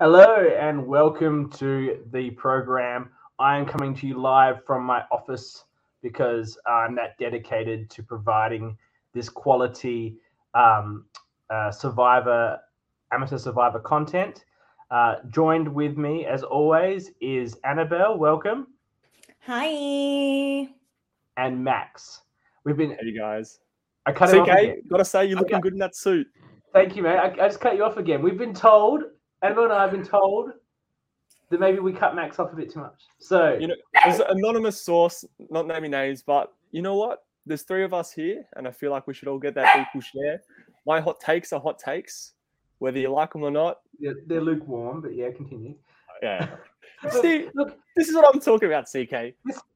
Hello and welcome to the program. I am coming to you live from my office because I'm that dedicated to providing this quality um, uh, survivor, amateur survivor content. Uh, joined with me, as always, is Annabelle. Welcome. Hi. And Max. We've been. Hey guys. I cut CK, it off. again. gotta say you're looking Okay. good in that suit. Thank you, man. I, I just cut you off again. We've been told, Annabelle and I have been told that maybe we cut Max off a bit too much. So You know, there's an anonymous source, not naming names, but you know what? There's three of us here, and I feel like we should all get that equal share. My hot takes are hot takes, whether you like them or not. they're, they're lukewarm, but yeah, continue. Yeah. See, look, this is what I'm talking about, CK.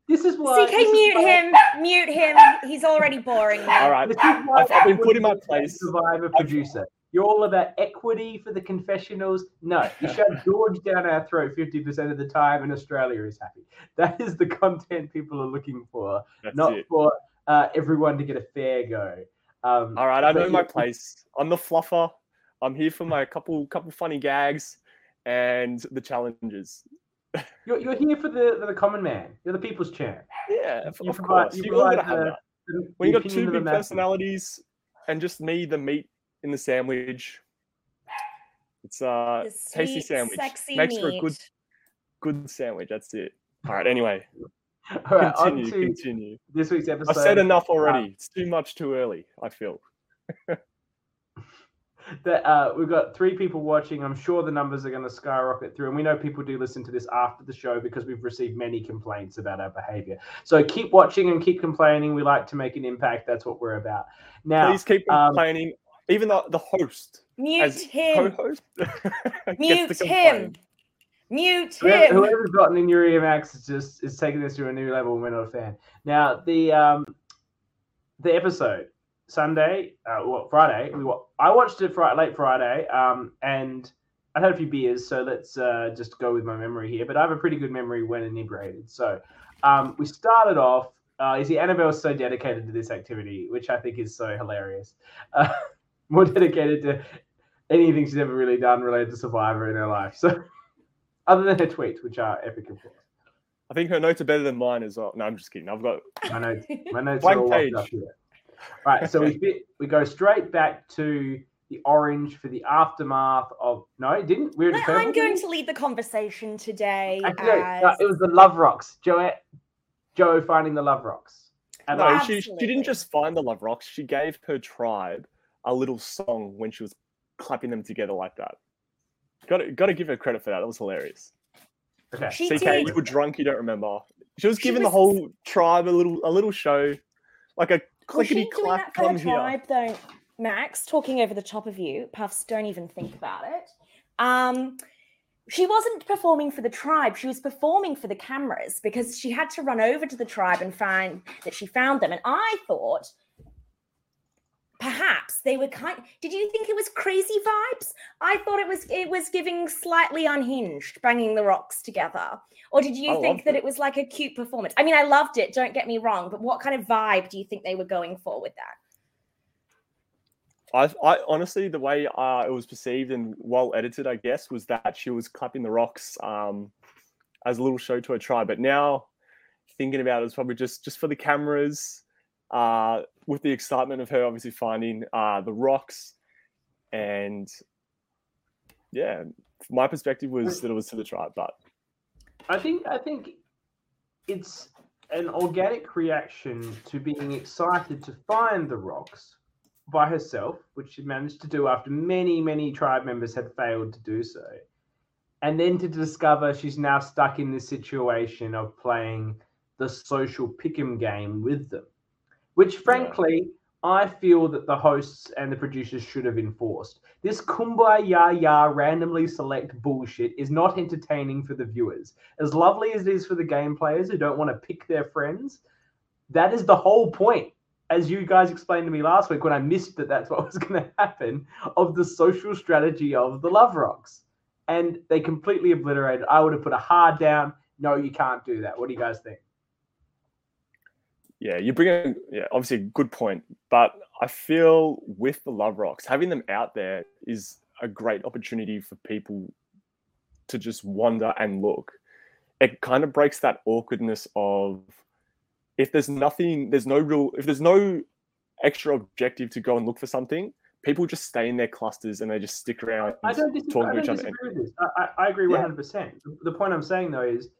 this is why. CK, this mute why- him. Mute him. He's already boring me. All right. This is why I've- I've been put in my Edward is a place. Survivor producer. You're all about equity for the confessionals. No, you shove George down our throat 50% of the time, and Australia is happy. That is the content people are looking for, That's not it. for uh, everyone to get a fair go. Um, All right, I know my place. I'm the fluffer. I'm here for my couple couple funny gags and the challenges. You're, you're here for the, the common man. You're the people's champ. Yeah, of, You of provide- course. you You provide the-. The- when you got two big personalities and just me, the meat in the sandwich, it's uh The tasty sandwich. Sexy Makes for a good good sandwich. That's it. All right. Anyway, All right, on continue. to Continue. this week's episode. I episode. said enough already. It's too much too early. I feel. that uh, we've got three people watching. I'm sure the numbers are going to skyrocket through, and we know people do listen to this after the show because we've received many complaints about our behavior. So keep watching and keep complaining. We like to make an impact. That's what we're about. Now, Please keep um, complaining. Even the, the host Mute as him. co-host Mute him. complain. Mute whoever, him. whoever's gotten in your ear, Max, is just is taking this to a new level. and We're not a fan. Now, the um, the episode Sunday, uh, well, Friday. We wa- I watched it Friday, late Friday, um, and I had a few beers, so let's uh, just go with my memory here. But I have a pretty good memory when inebriated. So um, we started off. Uh, you see, Annabelle's so dedicated to this activity, which I think is so hilarious. Uh, more dedicated to anything she's ever really done related to Survivor in her life. So, other than her tweets, which are epic, of course. I think her notes are better than mine as well. No, I'm just kidding. I've got My notes, my notes are all page. up here. Right, so we fit, we go straight back to the orange for the aftermath of no, it didn't. We're Well, I'm going to lead the conversation today. Actually, no, no, it was the love rocks. Joe, Joe finding the love rocks. And no. like, She she didn't just find the love rocks. She gave her tribe a little song when she was clapping them together like that. Got to got to give her credit for that. That was hilarious. okay, She CK, did. you were drunk. You don't remember. She was She giving the whole tribe a little a little show, like a Was clickety she doing clack. that her Come here. tribe, though, Max? Talking over the top of you, puffs. Don't even think about it. Um, she wasn't performing for the tribe. She was performing for the cameras because she had to run over to the tribe and find that she found them. And I thought perhaps they were kind. Did you think it was crazy vibes? I thought it was. It was giving slightly unhinged, banging the rocks together. Or did you I think that it. it was like a cute performance? I mean, I loved it. Don't get me wrong, but what kind of vibe do you think they were going for with that? I, I honestly, the way uh, it was perceived and well edited, I guess, was that she was clapping the rocks um, as a little show to her tribe. But now, thinking about it, it's probably just just for the cameras, uh, with the excitement of her obviously finding uh, the rocks, and yeah, my perspective was that it was to the tribe. But I think I think it's an organic reaction to being excited to find the rocks by herself, which she managed to do after many, many tribe members had failed to do so. And then to discover she's now stuck in this situation of playing the social pick'em game with them, which frankly, I feel that the hosts and the producers should have enforced. This kumbaya ya randomly select bullshit is not entertaining for the viewers. As lovely as it is for the game players who don't want to pick their friends, that is the whole point. As you guys explained to me last week when I missed that that's what was going to happen of the social strategy of the Love Rocks. And they completely obliterated. I would have put a hard down. No, you can't do that. What do you guys think? Yeah, you bring in yeah, obviously a good point. But I feel with the Love Rocks, having them out there is a great opportunity for people to just wander and look. It kind of breaks that awkwardness of if there's nothing, there's no real, if there's no extra objective to go and look for something, people just stay in their clusters and they just stick around I don't disagree, talking to each other. I, I, I agree Yeah. 100%. The point I'm saying, though, is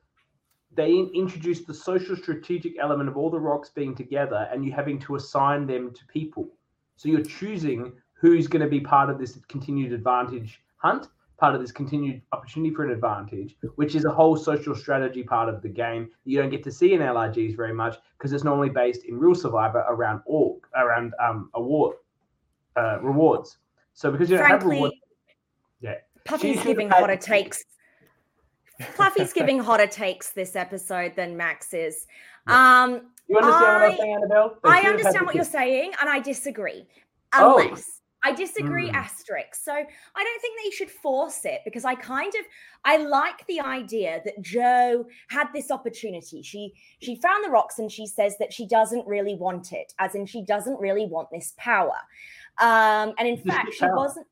they in- introduced the social strategic element of all the rocks being together and you having to assign them to people. So you're choosing who's going to be part of this continued advantage hunt, part of this continued opportunity for an advantage, which is a whole social strategy part of the game that you don't get to see in LRGs very much because it's normally based in real Survivor around org, around um, award uh, rewards. So because you don't have rewards, Yeah. Puffy's giving had- it takes. Fluffy's giving hotter takes this episode than Max is. Um, You understand what I'm saying, Annabelle? They I should have had understand what you're saying, and I disagree. Oh. I disagree, Mm. asterisk. So I don't think they should force it because I kind of I like the idea that Joe had this opportunity. She she found the rocks and she says that she doesn't really want it, as in she doesn't really want this power. Um, and in This fact, she power. wasn't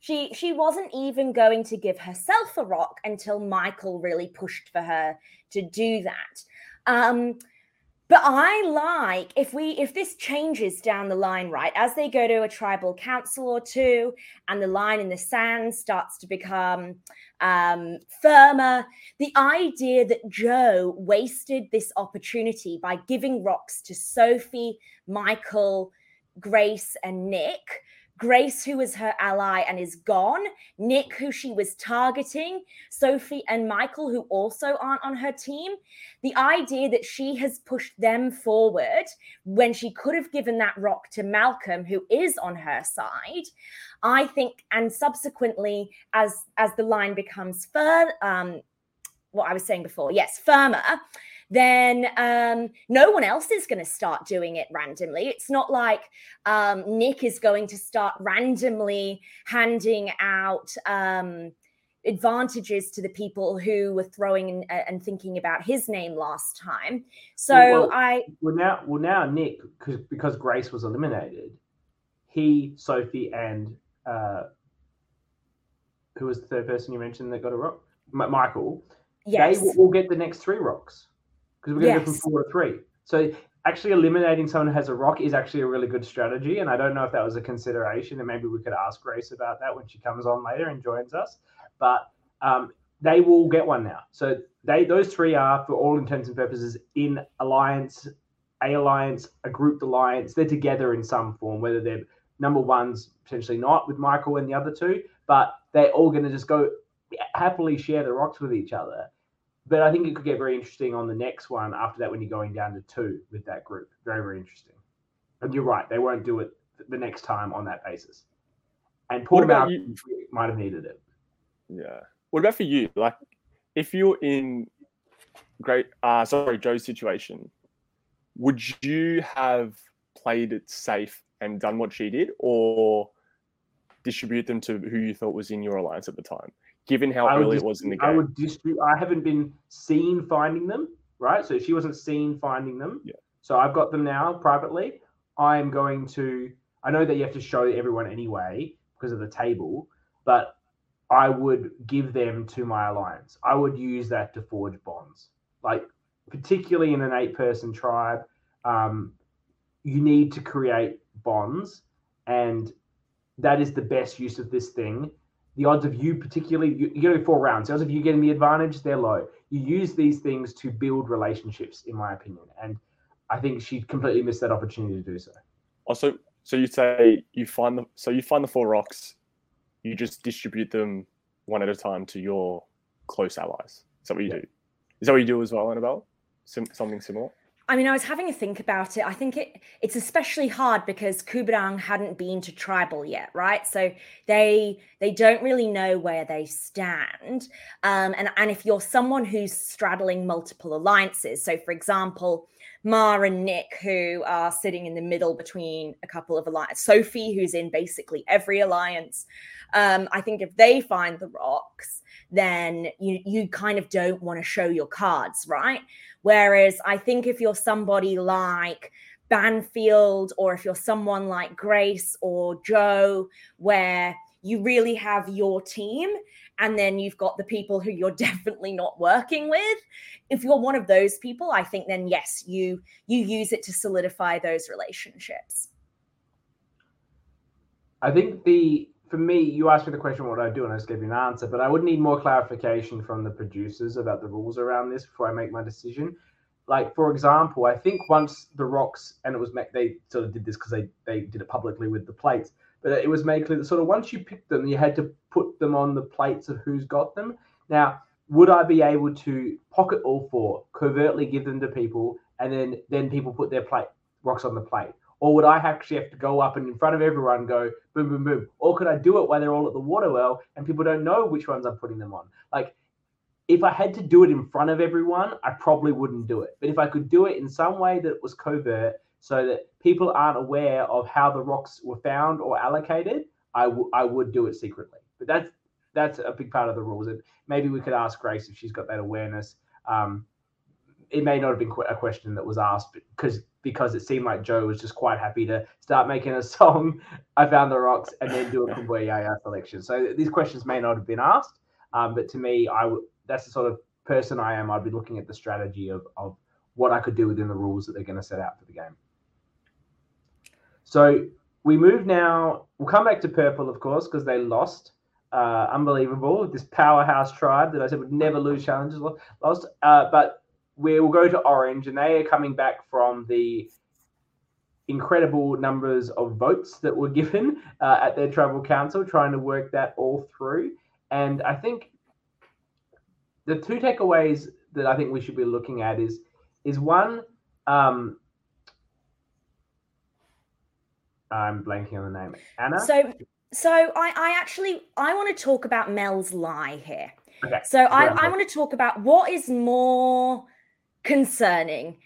she she wasn't even going to give herself a rock until Michael really pushed for her to do that. Um, but I like if we if this changes down the line, right, as they go to a tribal council or two, and the line in the sand starts to become um, firmer. The idea that Joe wasted this opportunity by giving rocks to Sophie, Michael, Grace, and Nick. Grace, who was her ally and is gone. Nick, who she was targeting. Sophie and Michael, who also aren't on her team the idea that she has pushed them forward when she could have given that rock to Malcolm, who is on her side, I think, and subsequently, as as the line becomes fur, um, what I was saying before, yes, firmer. Then um, no one else is going to start doing it randomly. It's not like um, Nick is going to start randomly handing out um, advantages to the people who were throwing in, uh, and thinking about his name last time. So well, I Well, now, well, now Nick, because because Grace was eliminated, he, Sophie, and uh, who was the third person you mentioned that got a rock? M- Michael. yes, They will, will get the next three rocks because we're going to go from four to three. So actually eliminating someone who has a rock is actually a really good strategy. And I don't know if that was a consideration. And maybe we could ask Grace about that when she comes on later and joins us. But um, they will get one now. So they those three are, for all intents and purposes, in alliance, a alliance, a grouped alliance. They're together in some form, whether they're number ones potentially not with Michael and the other two, but they're all going to just go happily share the rocks with each other. But I think it could get very interesting on the next one after that when you're going down to two with that group. Very, very interesting. And you're right, they won't do it the next time on that basis. And Malcolm might have needed it. Yeah. What about for you? Like, if you're in great, uh, sorry, Joe's situation, would you have played it safe and done what she did, or distribute them to who you thought was in your alliance at the time? Given how early just- it was in the game. I would distribute. I haven't been seen finding them, right? So she wasn't seen finding them. Yeah. So I've got them now privately. I'm going to. I know that you have to show everyone anyway because of the table, but I would give them to my alliance. I would use that to forge bonds. Like particularly in an eight-person tribe, um, you need to create bonds, and that is the best use of this thing the odds of you particularly you, you go four rounds the odds of you getting the advantage they're low you use these things to build relationships in my opinion and i think she completely missed that opportunity to do so oh, also, so you say you find the so you find the four rocks, you just distribute them one at a time to your close allies. Is that what you Yeah. do? Is that what you do as well, Annabelle? Sim- something similar? I mean, I was having a think about it. I think it it's especially hard because Kuberang hadn't been to tribal yet, right? So they they don't really know where they stand. Um, and and if you're someone who's straddling multiple alliances, so for example, Ma and Nick, who are sitting in the middle between a couple of alliances, Sophie, who's in basically every alliance. Um, I think if they find the rocks, then you you kind of don't want to show your cards, right? Whereas I think if you're somebody like Banfield or if you're someone like Grace or Joe, where you really have your team and then you've got the people who you're definitely not working with if you're one of those people i think then yes you you use it to solidify those relationships I think the for me, you asked me the question, what I do, and I just gave you an answer. But I would need more clarification from the producers about the rules around this before I make my decision. Like for example, I think once the rocks and it was they sort of did this because they they did it publicly with the plates, but it was made clear that sort of once you picked them, you had to put them on the plates of who's got them. Now, would I be able to pocket all four, covertly give them to people, and then then people put their plate rocks on the plate? Or would I actually have to go up and in front of everyone go boom, boom, boom? Or could I do it while they're all at the water well and people don't know which ones I'm putting them on? Like, if I had to do it in front of everyone, I probably wouldn't do it. But if I could do it in some way that was covert so that people aren't aware of how the rocks were found or allocated, I, w- I would do it secretly. But that's that's a big part of the rules. And maybe we could ask Grace if she's got that awareness. Um, it may not have been a question that was asked because because it seemed like Joe was just quite happy to start making a song. I found the rocks and then do a Kumbaya selection. So these questions may not have been asked, um, but to me, I w- that's the sort of person I am. I'd be looking at the strategy of of what I could do within the rules that they're going to set out for the game. So we move now. We'll come back to purple, of course, because they lost. Uh, unbelievable. This powerhouse tribe that I said would never lose challenges lost. Uh, but we will go to Orange, and they are coming back from the incredible numbers of votes that were given uh, at their travel council, trying to work that all through. And I think the two takeaways that I think we should be looking at is is one. Um, I'm blanking on the name. Anna. So, so I, I actually I want to talk about Mel's lie here. Okay. So I, I want to talk about what is more concerning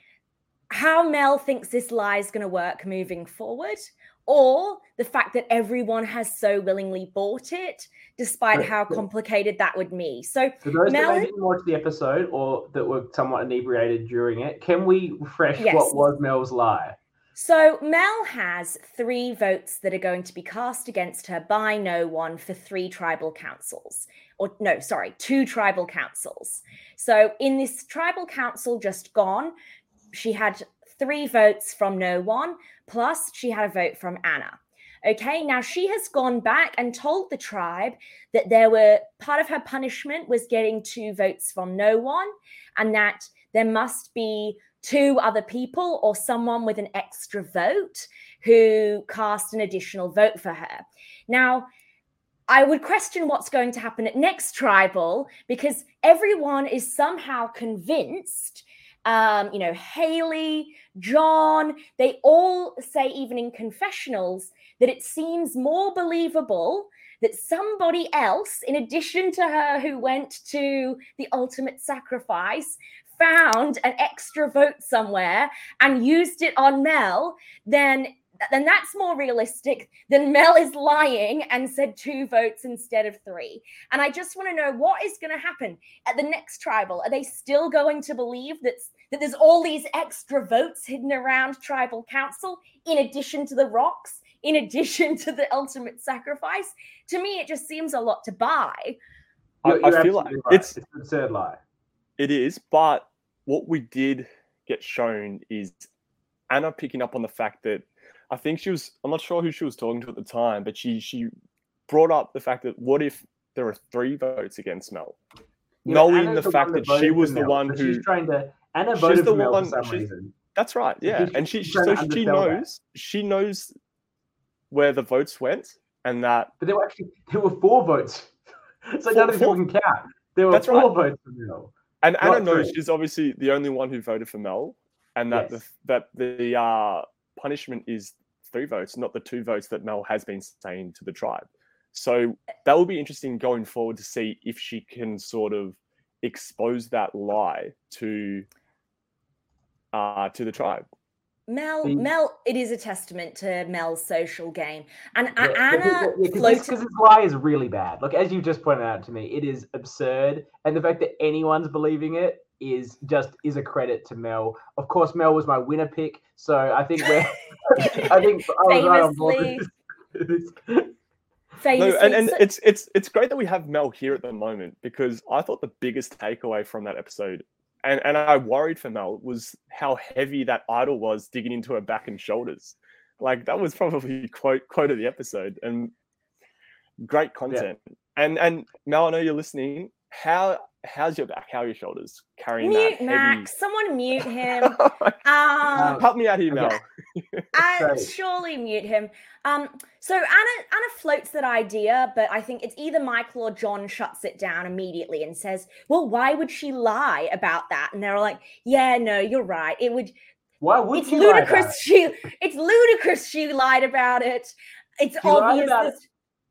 how Mel thinks this lie is going to work moving forward, or the fact that everyone has so willingly bought it, despite how complicated that would be. So, For those Mel, that didn't watch the episode or that were somewhat inebriated during it, can we refresh Yes. what was Mel's lie? so Mel has three votes that are going to be cast against her by no one for three tribal councils. Or no, sorry, two tribal councils. So in this tribal council just gone, she had three votes from no one, plus she had a vote from Anna. Okay, now she has gone back and told the tribe that there were part of her punishment was getting two votes from no one, and that there must be two other people or someone with an extra vote who cast an additional vote for her. Now, I would question what's going to happen at next tribal because everyone is somehow convinced. Um, you know, Haley, John, they all say, even in confessionals, that it seems more believable that somebody else, in addition to her who went to the ultimate sacrifice, found an extra vote somewhere and used it on Mel, then then that's more realistic than Mel is lying and said two votes instead of three. And I just want to know what is going to happen at the next tribal. Are they still going to believe that, that there's all these extra votes hidden around tribal council in addition to the rocks, in addition to the ultimate sacrifice? To me, it just seems a lot to buy. I, You're- I you're feel like right. it's it's an absurd lie. It is, but what we did get shown is Anna picking up on the fact that I think she was I'm not sure who she was talking to at the time, but she she brought up the fact that what if there are three votes against Mel? Know, Knowing Anna's the fact that she was the Mel, one who she's trying to. Anna She's voted the for Mel one- for some she's- reason. That's right, yeah. She's- And she she's so she undersell that. knows she knows where the votes went and that But there were actually there were four votes. so Four- none of them can count. There were That's four right. votes for Mel. and Anna knows three. she's obviously the only one who voted for Mel, and that Yes. the that the uh, punishment is three votes, not the two votes that Mel has been saying to the tribe. So that will be interesting going forward to see if she can sort of expose that lie to uh, to the tribe. Mel, Mel, it is a testament to Mel's social game. And Yeah, A- Anna because floated. this lie is really bad. Look, as you just pointed out to me, it is absurd, and the fact that anyone's believing it is just is a credit to Mel. Of course, Mel was my winner pick, so I think we're. I think I was right on board with this. Famously, No, and, and it's it's it's great that we have Mel here at the moment because I thought the biggest takeaway from that episode, and, and I worried for Mel, was how heavy that idol was digging into her back and shoulders. Like that was probably quote quote of the episode and great content. And and Mel, I know you're listening. How how's your back? How are your shoulders carrying mute that heavy? Max. Someone mute him. Oh Um, Help me out here, Okay. Mel. and surely mute him. Um, so Anna Anna floats that idea, but I think it's either Michael or John shuts it down immediately and says, "Well, why would she lie about that?" And they're like, "Yeah, no, you're right. It would. Why would it's she lie about ludicrous. She. It's ludicrous. She lied about it. It's She lied obvious. about that- it.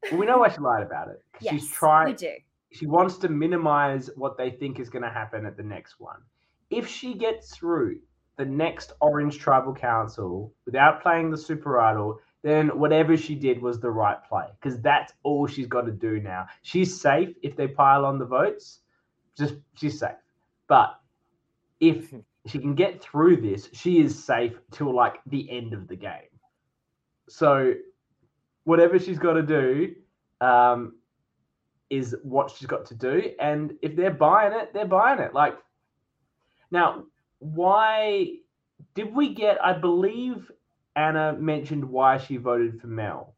it? Well, we know why she lied about it. Yes, she's trying. We do. She wants to minimize what they think is going to happen at the next one. If she gets through the next Orange Tribal Council without playing the Super Idol, then whatever she did was the right play because that's all she's got to do now. She's safe if they pile on the votes, just she's safe. But if she can get through this, she is safe till like the end of the game. So whatever she's got to do, um, is what she's got to do. And if they're buying it, they're buying it. Like now, why did we get? I believe Anna mentioned why she voted for Mel.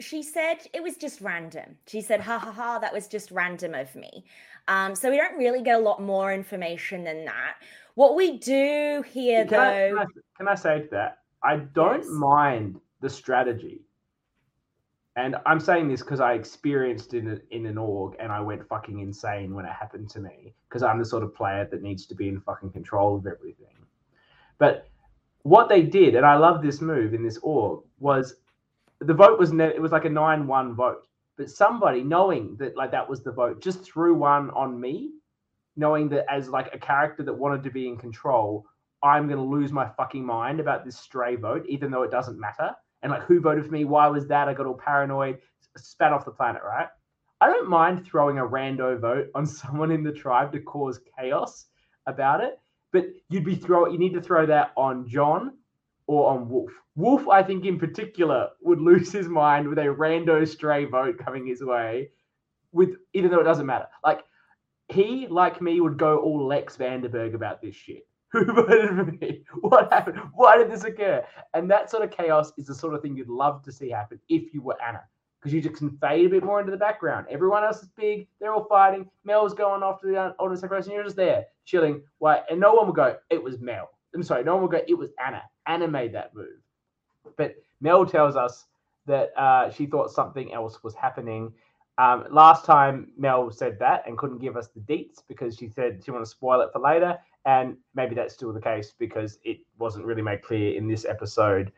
she said it was just random. She said, ha ha ha, that was just random of me. Um, so we don't really get a lot more information than that. What we do here, Can I, can, though, I, can I say to that? I don't Yes. mind the strategy. And I'm saying this because I experienced in, in an org and I went fucking insane when it happened to me because I'm the sort of player that needs to be in fucking control of everything. But what they did, and I love this move in this org, was the vote was ne- it was like a nine one vote, but somebody knowing that like that was the vote just threw one on me, knowing that as like a character that wanted to be in control, I'm gonna lose my fucking mind about this stray vote, even though it doesn't matter. And like who voted for me? Why was that? I got all paranoid, spat off the planet, right? I don't mind throwing a rando vote on someone in the tribe to cause chaos about it, but you'd be throw you need to throw that on John or on Wolf. Wolf, I think in particular, would lose his mind with a rando stray vote coming his way, with even though it doesn't matter. Like he, like me, would go all Lex van den Berghe about this shit. Who voted for me? What happened? Why did this occur? And that sort of chaos is the sort of thing you'd love to see happen if you were Anna. Because you just can fade a bit more into the background. Everyone else is big. They're all fighting. Mel's going off to the older person. You're just there, chilling. Why? And no one will go, it was Mel. I'm sorry, no one will go, it was Anna. Anna made that move. But Mel tells us that uh, she thought something else was happening. Um, last time Mel said that and couldn't give us the deets because she said she wanted to spoil it for later. And maybe that's still the case because it wasn't really made clear in this episode.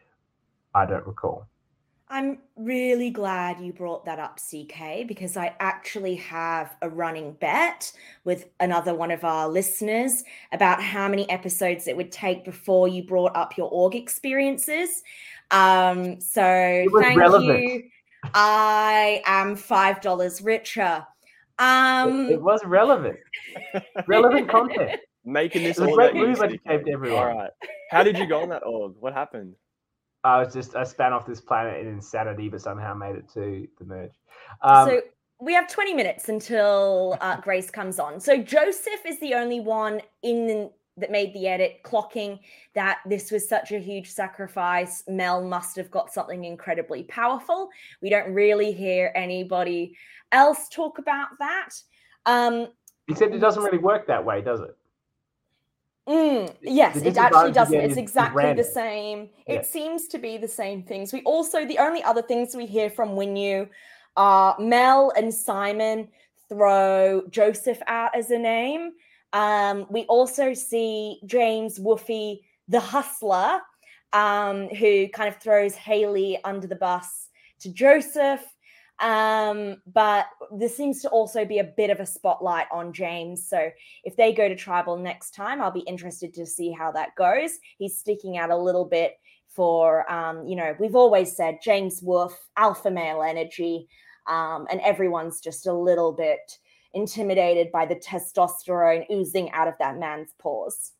I don't recall. I'm really glad you brought that up, CK, because I actually have a running bet with another one of our listeners about how many episodes it would take before you brought up your org experiences. Um, so thank relevant. you. I am five dollars richer. Um, it, it was relevant, relevant content. Making this all great about move I Steve. gave to everyone. All right. How did you go on that org? What happened? I was just I span off this planet in insanity, but somehow made it to the merge. Um, so we have 20 minutes until uh, Grace comes on. So Joseph is the only one in that made the edit, clocking that this was such a huge sacrifice. Mel must have got something incredibly powerful. We don't really hear anybody else talk about that. Um, except it doesn't really work that way, does it? Mm, yes, it actually doesn't. It's exactly the same. It seems to be the same things. We also, the only other things we hear from Winu are Mel and Simon throw Joseph out as a name. Um, we also see James Woofy, the hustler, um, who kind of throws Haley under the bus to Joseph. Um, but this seems to also be a bit of a spotlight on James. So if they go to tribal next time, I'll be interested to see how that goes. He's sticking out a little bit for, um, you know, we've always said James Wolf, alpha male energy, um, and everyone's just a little bit intimidated by the testosterone oozing out of that man's pores.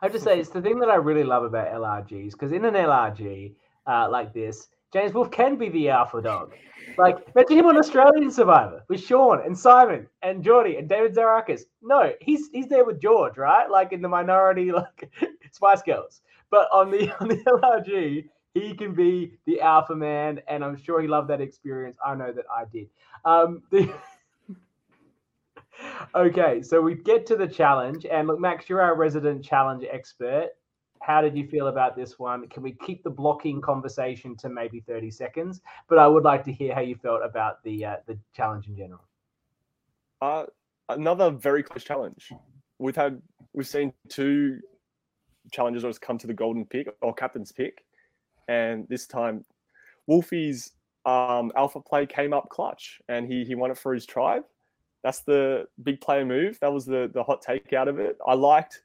I have to say, it's the thing that I really love about LRGs because in an LRG uh, like this, James Wolfe can be the alpha dog. Like, imagine him on Australian Survivor with Sean and Simon and Geordie and David Zaharakis. No, he's he's there with George, right? Like in the minority, like Spice Girls. But on the on the LRG, he can be the alpha man, and I'm sure he loved that experience. I know that I did. Um, the okay, so we get to the challenge, and look, Max, you're our resident challenge expert. How did you feel about this one? Can we keep the blocking conversation to maybe 30 seconds? But I would like to hear how you felt about the uh, the challenge in general. Uh, another very close challenge. We've had we've seen two challenges always come to the golden pick or captain's pick, and this time Wolfie's um, alpha play came up clutch, and he he won it for his tribe. That's the big player move. That was the the hot take out of it. I liked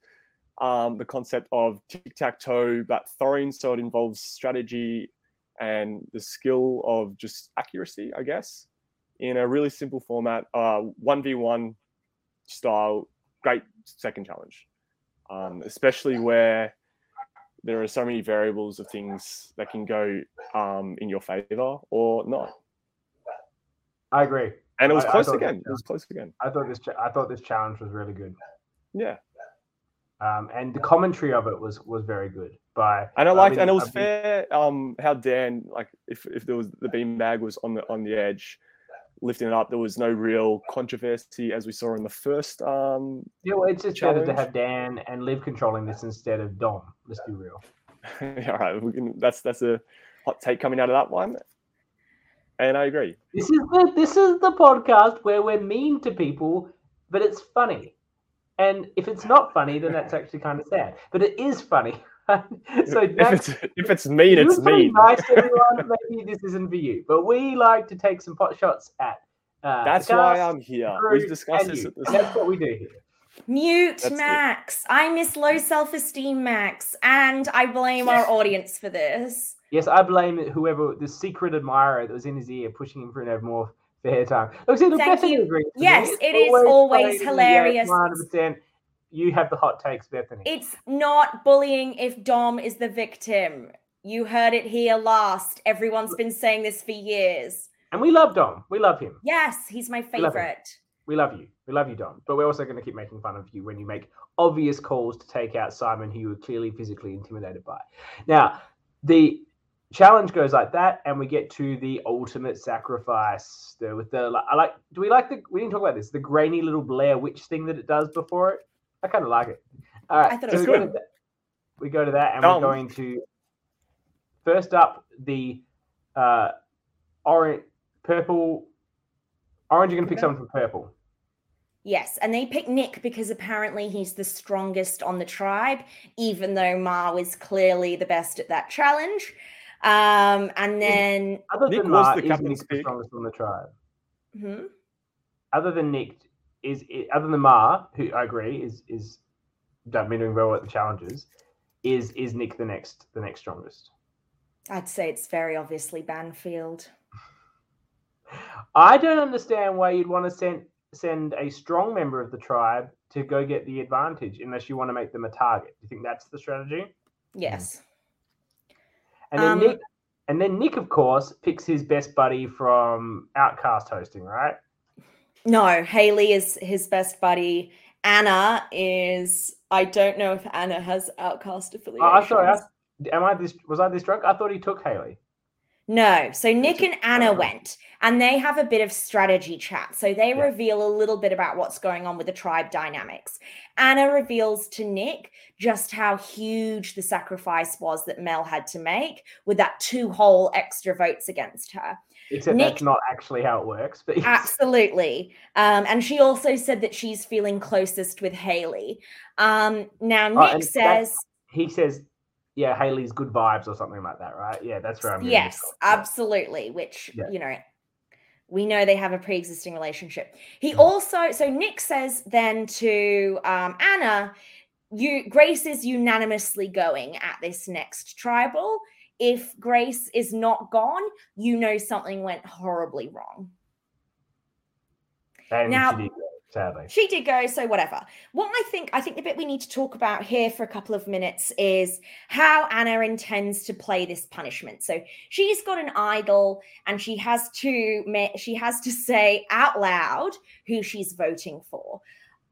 um, the concept of tic tac toe, but Thorin, so it involves strategy and the skill of just accuracy, I guess, in a really simple format, uh one v one style. Great second challenge, um, especially where there are so many variables of things that can go um, in your favor or not. I agree, and it was I- I close thought again. It was close again. I thought this I thought this challenge was really good, Yeah, um, and the commentary of it was was very good. By and I liked, and it was I've been- fair. Um, how Dan like if if there was the bean bag was on the on the edge, lifting it up. There was no real controversy as we saw in the first. Um, Yeah, well, it's just better to have Dan and Liv controlling this instead of Dom. Let's be real. all right, we can, that's that's a hot take coming out of that one, and I agree. This is the this is the podcast where we're mean to people, but it's funny. And if it's not funny, then that's actually kind of sad. But it is funny. so if Max, it's if it's mean, it's mean. nice to everyone. Maybe this isn't for you, but we like to take some pot shots at. Uh, That's the why I'm here. We've discussed this at the that's what we do here. Mute That's it. Max. I miss low self esteem, Max, and I blame our audience for this. Yes, I blame whoever the secret admirer that was in his ear pushing him for an fair time. Look, see, look, Thank you. agrees with me. Yes, It's it is always hilarious. One hundred percent. You have the hot takes, Bethany. It's not bullying if Dom is the victim. You heard it here last. Everyone's been saying this for years. and we love Dom. We love him. Yes, he's my love him. favorite. We love you. We love you, Dom. But we're also going to keep making fun of you when you make obvious calls to take out Simon, who you were clearly physically intimidated by. Now, the challenge goes like that, and we get to the ultimate sacrifice. The, with the I like. Do we like the? We didn't talk about this. The grainy little Blair Witch thing that it does before it. I kind of like it. All right, I thought it was we good. to We go to that, and Dom. we're going to first up the uh, orange, purple, orange. You're going to pick someone from purple. Yes, and they pick Nick because apparently he's the strongest on the tribe, even though Ma was clearly the best at that challenge. Um, and then Other Nick than was Mark, the is captain's the pick. strongest on the tribe? hmm, Other than Nick, is other than Ma, who I agree is is done been doing well at the challenges, is is Nick the next the next strongest? I'd say it's very obviously Banfield. I don't understand why you'd want to send send a strong member of the tribe to go get the advantage unless you want to make them a target. Do you think that's the strategy? Yes. And then Um, Nick, and then Nick, of course, picks his best buddy from Outcast hosting, right? No, Haley is his best buddy. Anna is. I don't know if Anna has outcast Oh, affiliations. I'm sorry. I, am I this? Was I this drunk? I thought he took Haley. No, so Nick and Anna went and they have a bit of strategy chat. So they Yeah. reveal a little bit about what's going on with the tribe dynamics. Anna reveals to Nick just how huge the sacrifice was that Mel had to make with that two whole extra votes against her. Except Nick- that's not actually how it works. But. Absolutely. Um, and she also said that she's feeling closest with Haley. Um, now, Nick Oh, says, he says, "Yeah, Haley's good vibes" or something like that, right? Yeah, that's where I'm. yes, absolutely, which, Yeah. you know, we know they have a pre existing relationship. He also, so Nick says then to um, Anna, you Grace is unanimously going at this next tribal. If Grace is not gone, you know something went horribly wrong. And Now-. Sadly. She did go, so whatever. What I think, I think the bit we need to talk about here for a couple of minutes is how Anna intends to play this punishment. So she's got an idol, and she has to she has to say out loud who she's voting for.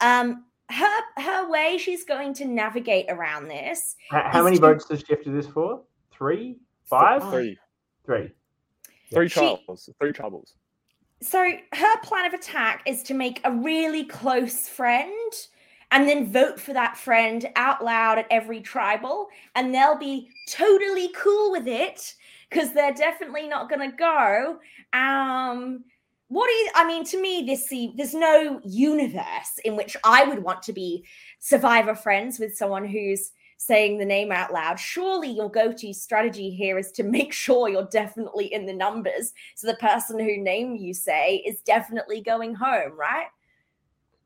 Um, her her way she's going to navigate around this. How, how many to, votes does she have to do this for? Three, five, three, three, three troubles, three troubles. So her plan of attack is to make a really close friend and then vote for that friend out loud at every tribal and they'll be totally cool with it because they're definitely not going to go. Um what do you i mean to me this there's no universe in which i would want to be survivor friends with someone who's saying the name out loud. Surely your go to strategy here is to make sure you're definitely in the numbers. So the person who name you say is definitely going home, right?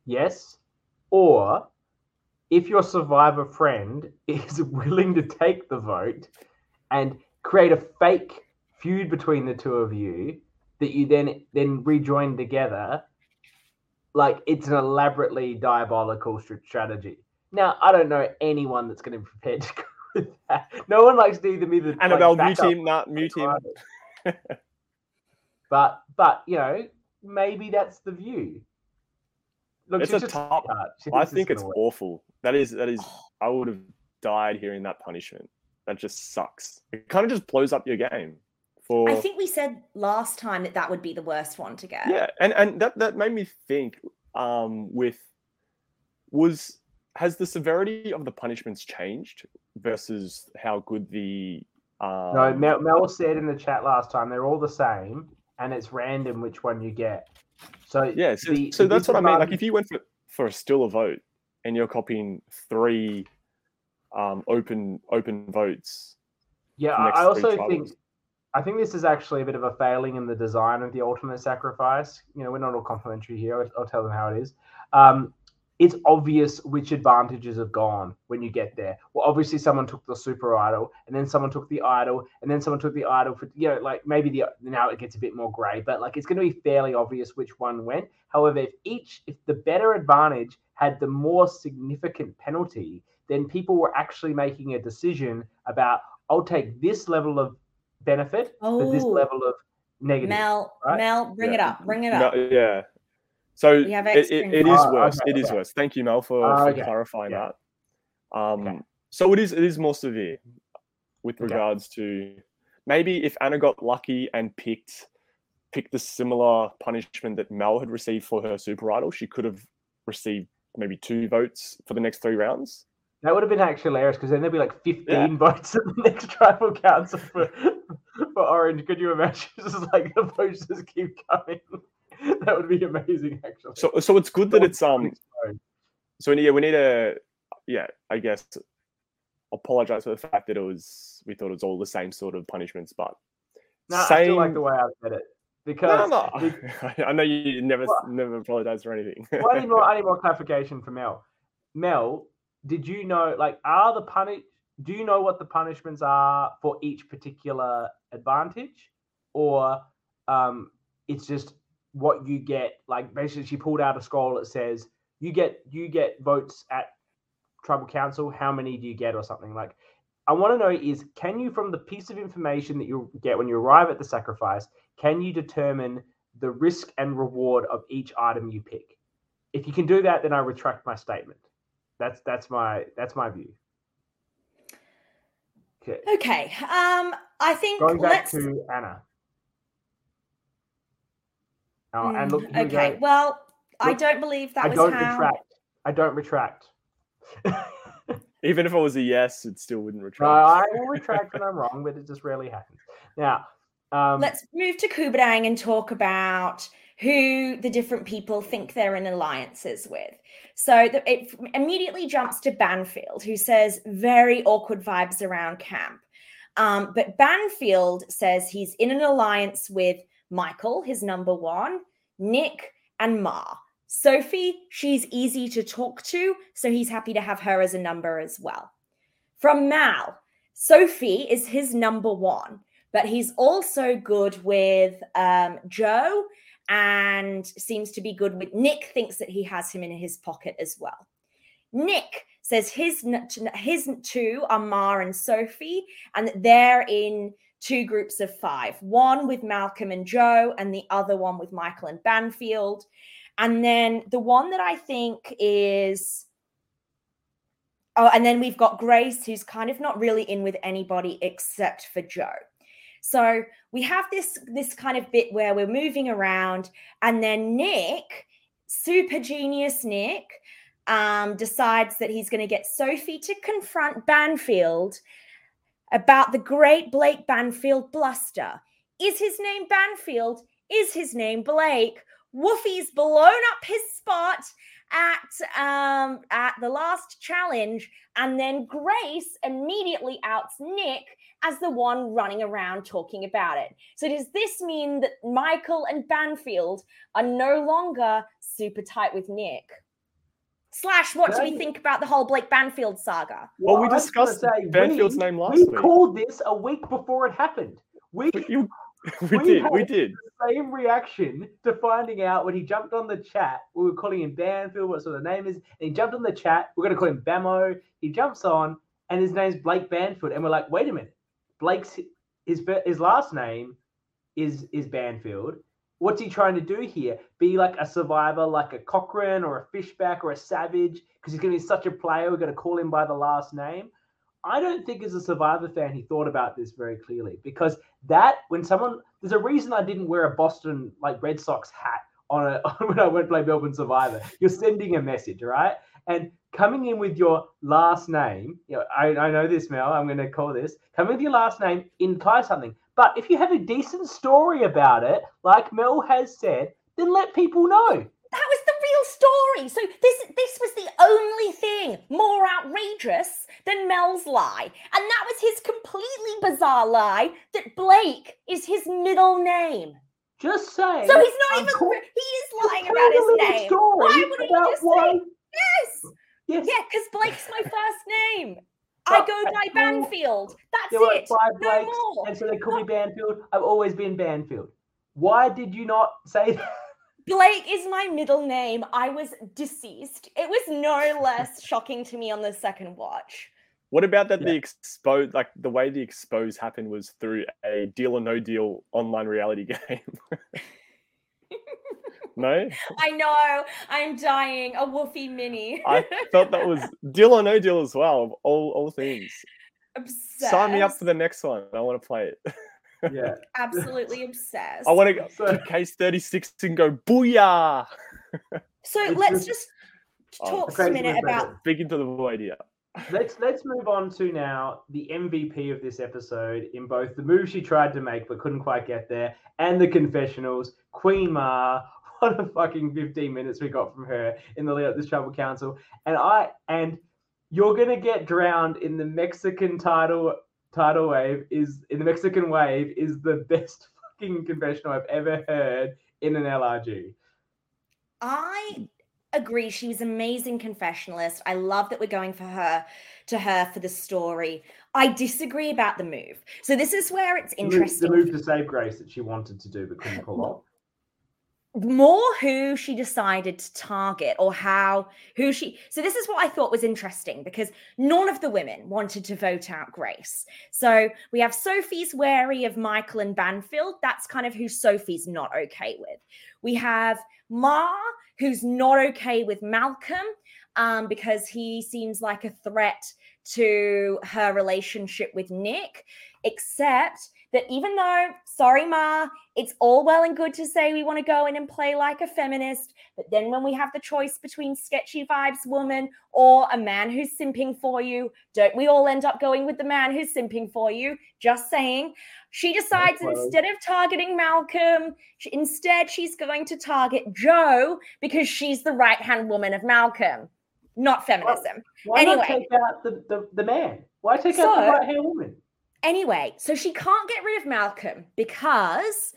Yes. Or if your survivor friend is willing to take the vote and create a fake feud between the two of you that you then then rejoin together like it's an elaborately diabolical strategy now, I don't know anyone that's going to be prepared to go with that. No one likes to either me the Annabelle, like, mute him, not mute him. but but you know, maybe that's the view. Look, it's a top. I think it's awful. That is that is. I would have died hearing that punishment. That just sucks. It kind of just blows up your game. For I think we said last time that that would be the worst one to get. Yeah, and and that that made me think. Um, with was has the severity of the punishments changed versus how good the um... no Mel, Mel said in the chat last time they're all the same and it's random which one you get so yeah so, the, so that's what i mean like if you went for, for a still a vote and you're copying three um, open open votes yeah i also think I think this is actually a bit of a failing in the design of the ultimate sacrifice. You know, we're not all complimentary here. I'll, I'll tell them how it is. Um, it's obvious which advantages have gone when you get there. Well, obviously someone took the super idol, and then someone took the idol, and then someone took the idol for you know, like maybe the now it gets a bit more grey, but like it's going to be fairly obvious which one went. However, if each if the better advantage had the more significant penalty, then people were actually making a decision about I'll take this level of benefit oh. for this oh. level of negative. Mel, right? Mel, bring yeah. it up, bring it up. No, yeah. So it, it, it is worse. Okay, it is okay. worse. Thank you, Mel, for, uh, for okay. clarifying yeah. that. Um, so it is it is more severe with regards to maybe if Anna got lucky and picked picked the similar punishment that Mel had received for her super idol, she could have received maybe two votes for the next three rounds. That would have been actually hilarious because then there'd be like 15 yeah. votes at the next tribal council for, for Orange. Could you imagine? Just like the votes just keep coming. that would be amazing, actually. So, so it's good that it's um. So yeah, we need to, yeah, I guess, apologize for the fact that it was we thought it was all the same sort of punishments, but no, same... I still like the way I said it because no, no. I know you never well, never apologize for anything. well, I need more. I need more clarification from Mel. Mel, did you know? Like, are the punish? Do you know what the punishments are for each particular advantage, or um, it's just what you get. Like basically, she pulled out a scroll that says you get you get votes at tribal council. How many do you get, or something like? I want to know is can you from the piece of information that you get when you arrive at the sacrifice, can you determine the risk and reward of each item you pick? If you can do that, then I retract my statement. That's that's my that's my view. Okay. Okay. Um, I think going back let's... to Anna. Uh, and look, okay. We well, look, I don't believe that I was don't how... retract. I don't retract. Even if it was a yes, it still wouldn't retract. No, I will retract when I'm wrong, but it just rarely happens. Now, um, let's move to Kubadang and talk about who the different people think they're in alliances with. So the, it immediately jumps to Banfield, who says very awkward vibes around camp. Um, but Banfield says he's in an alliance with Michael, his number one, Nick, and Ma. Sophie, she's easy to talk to, so he's happy to have her as a number as well. From Mal, Sophie is his number one, but he's also good with um, Joe and seems to be good with Nick thinks that he has him in his pocket as well. Nick says his his two are Mar and Sophie, and they're in two groups of five one with Malcolm and Joe, and the other one with Michael and Banfield. And then the one that I think is. Oh, and then we've got Grace, who's kind of not really in with anybody except for Joe. So we have this this kind of bit where we're moving around, and then Nick, super genius Nick, um, decides that he's going to get Sophie to confront Banfield about the great Blake Banfield bluster. Is his name Banfield? Is his name Blake? Woofy's blown up his spot at um at the last challenge and then grace immediately outs nick as the one running around talking about it so does this mean that michael and banfield are no longer super tight with nick slash what do we think about the whole blake banfield saga well, well we discussed say, banfield's we, name last we week We called this a week before it happened we you we, we did. We did. same reaction to finding out when he jumped on the chat. We were calling him Banfield, what sort of name is. And he jumped on the chat. We're going to call him Bamo. He jumps on, and his name's Blake Banfield. And we're like, wait a minute. Blake's his his last name is is Banfield. What's he trying to do here? Be like a survivor, like a Cochran or a Fishbach or a Savage? Because he's going to be such a player. We're going to call him by the last name. I don't think as a Survivor fan he thought about this very clearly because that when someone there's a reason I didn't wear a Boston like Red Sox hat on a when I went play Melbourne Survivor. You're sending a message, right? And coming in with your last name, you know, I, I know this, Mel. I'm going to call this. Coming with your last name implies something. But if you have a decent story about it, like Mel has said, then let people know that was the real story. So this this was the only thing more outrageous than Mel's lie, and that was his completely bizarre lie that Blake is his middle name. Just say. So he's not even. Call, he is lying about his name. Why would he just why... say yes? Yes. Yeah, because Blake's my first name. But I go by Banfield. That's it. Five no Blakes, more. And so they call me Banfield. I've always been Banfield. Why did you not say that? Blake is my middle name. I was deceased. It was no less shocking to me on the second watch. What about that? Yeah. The expose, like the way the expose happened, was through a deal or no deal online reality game. No, I know. I'm dying. A woofy mini. I felt that was deal or no deal as well. Of all all things. Obsessed. Sign me up for the next one. I want to play it yeah. Absolutely obsessed. I want to go to case 36 and go booyah. So it's let's just, just oh, talk oh, a minute about big into the void here. Let's let's move on to now the MVP of this episode in both the move she tried to make but couldn't quite get there and the confessionals. Queen Ma, what a fucking 15 minutes we got from her in the lead up this tribal council. And I and you're gonna get drowned in the Mexican title tidal wave is in the Mexican wave is the best fucking confessional I've ever heard in an LRG. I agree. She was amazing confessionalist. I love that we're going for her to her for the story. I disagree about the move. So this is where it's interesting. The move, the move to save Grace that she wanted to do but couldn't pull off more who she decided to target or how who she so this is what i thought was interesting because none of the women wanted to vote out grace. So we have sophie's wary of michael and banfield. That's kind of who sophie's not okay with. We have ma who's not okay with malcolm um, because he seems like a threat to her relationship with nick except that even though, sorry, Ma, it's all well and good to say we want to go in and play like a feminist, but then when we have the choice between sketchy vibes woman or a man who's simping for you, don't we all end up going with the man who's simping for you? Just saying. She decides instead of targeting Malcolm, instead she's going to target Joe because she's the right hand woman of Malcolm, not feminism. Why, why anyway, not take out the, the, the man? Why take so, out the right hand woman? Anyway, so she can't get rid of Malcolm because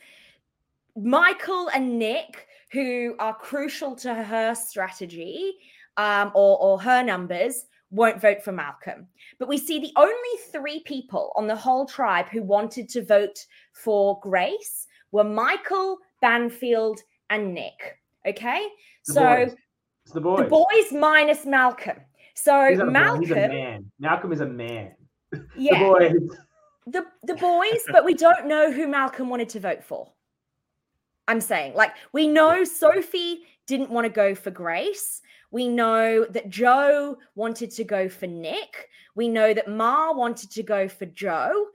Michael and Nick, who are crucial to her strategy um, or, or her numbers, won't vote for Malcolm. But we see the only three people on the whole tribe who wanted to vote for Grace were Michael, Banfield, and Nick. Okay, The so boys. It's the boys. the boys minus Malcolm. So He's not a boy, Malcolm, He's a man. Malcolm is a man. yeah, The boys. The the boys, but we don't know who Malcolm wanted to vote for. I'm saying, like, we know Sophie didn't want to go for Grace. We know that Joe wanted to go for Nick. We know that Ma wanted to go for Joe.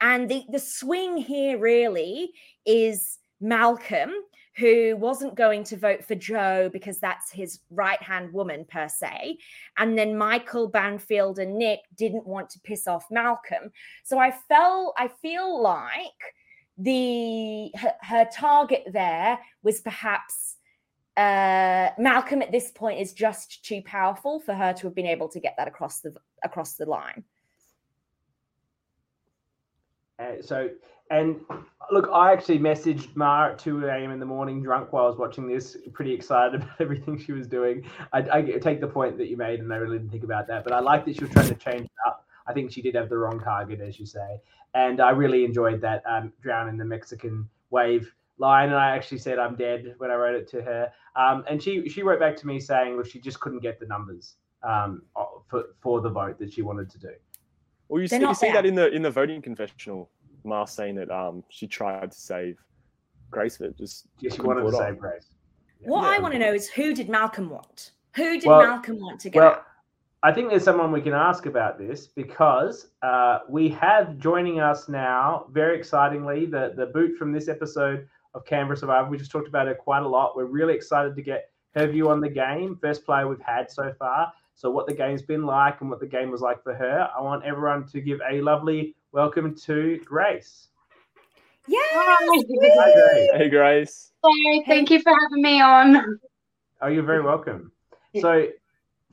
And the, the swing here really is Malcolm, who wasn't going to vote for Joe because that's his right hand woman, per se. And then Michael Banfield and Nick didn't want to piss off Malcolm. So I felt, I feel like the her, her target there was perhaps uh, Malcolm at this point is just too powerful for her to have been able to get that across the across the line. Uh, so, and look, I actually messaged Ma at 2 a.m. in the morning, drunk while I was watching this, pretty excited about everything she was doing. I, I take the point that you made, and I really didn't think about that, but I like that she was trying to change it up. I think she did have the wrong target, as you say. And I really enjoyed that um, drown in the Mexican wave line. And I actually said, I'm dead when I wrote it to her. Um, and she, she wrote back to me saying, look, she just couldn't get the numbers um, for, for the vote that she wanted to do. Well, you They're see, you see that in the in the voting confessional, Ma saying that um she tried to save Grace, but just Yeah, she wanted to save off. Grace. Yeah. What I want to know is who did Malcolm want? Who did Well- Malcolm want to get Well. I think there's someone we can ask about this because uh, we have joining us now, very excitingly, the, the boot from this episode of Canberra Survivor. We just talked about her quite a lot. We're really excited to get her view on the game. First player we've had so far. So, what the game's been like and what the game was like for her. I want everyone to give a lovely welcome to Grace. Yes, Hi, woo! Grace. Hey, Grace. Hey, thank you for having me on. Oh, you're very welcome. So,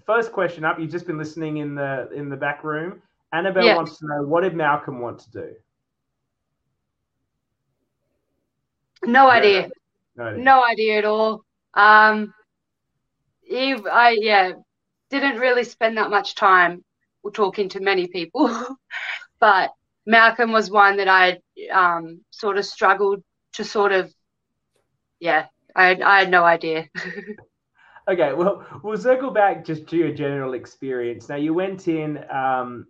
first question up. You've just been listening in the in the back room. Annabelle Yeah. wants to know what did Malcolm want to do? No idea. No, idea. No idea at all. Um, he, I, yeah, didn't really spend that much time talking to many people, but Malcolm was one that I um, sort of struggled to sort of, yeah, I, I had no idea. Okay, well, we'll circle back just to your general experience. Now, you went in, um,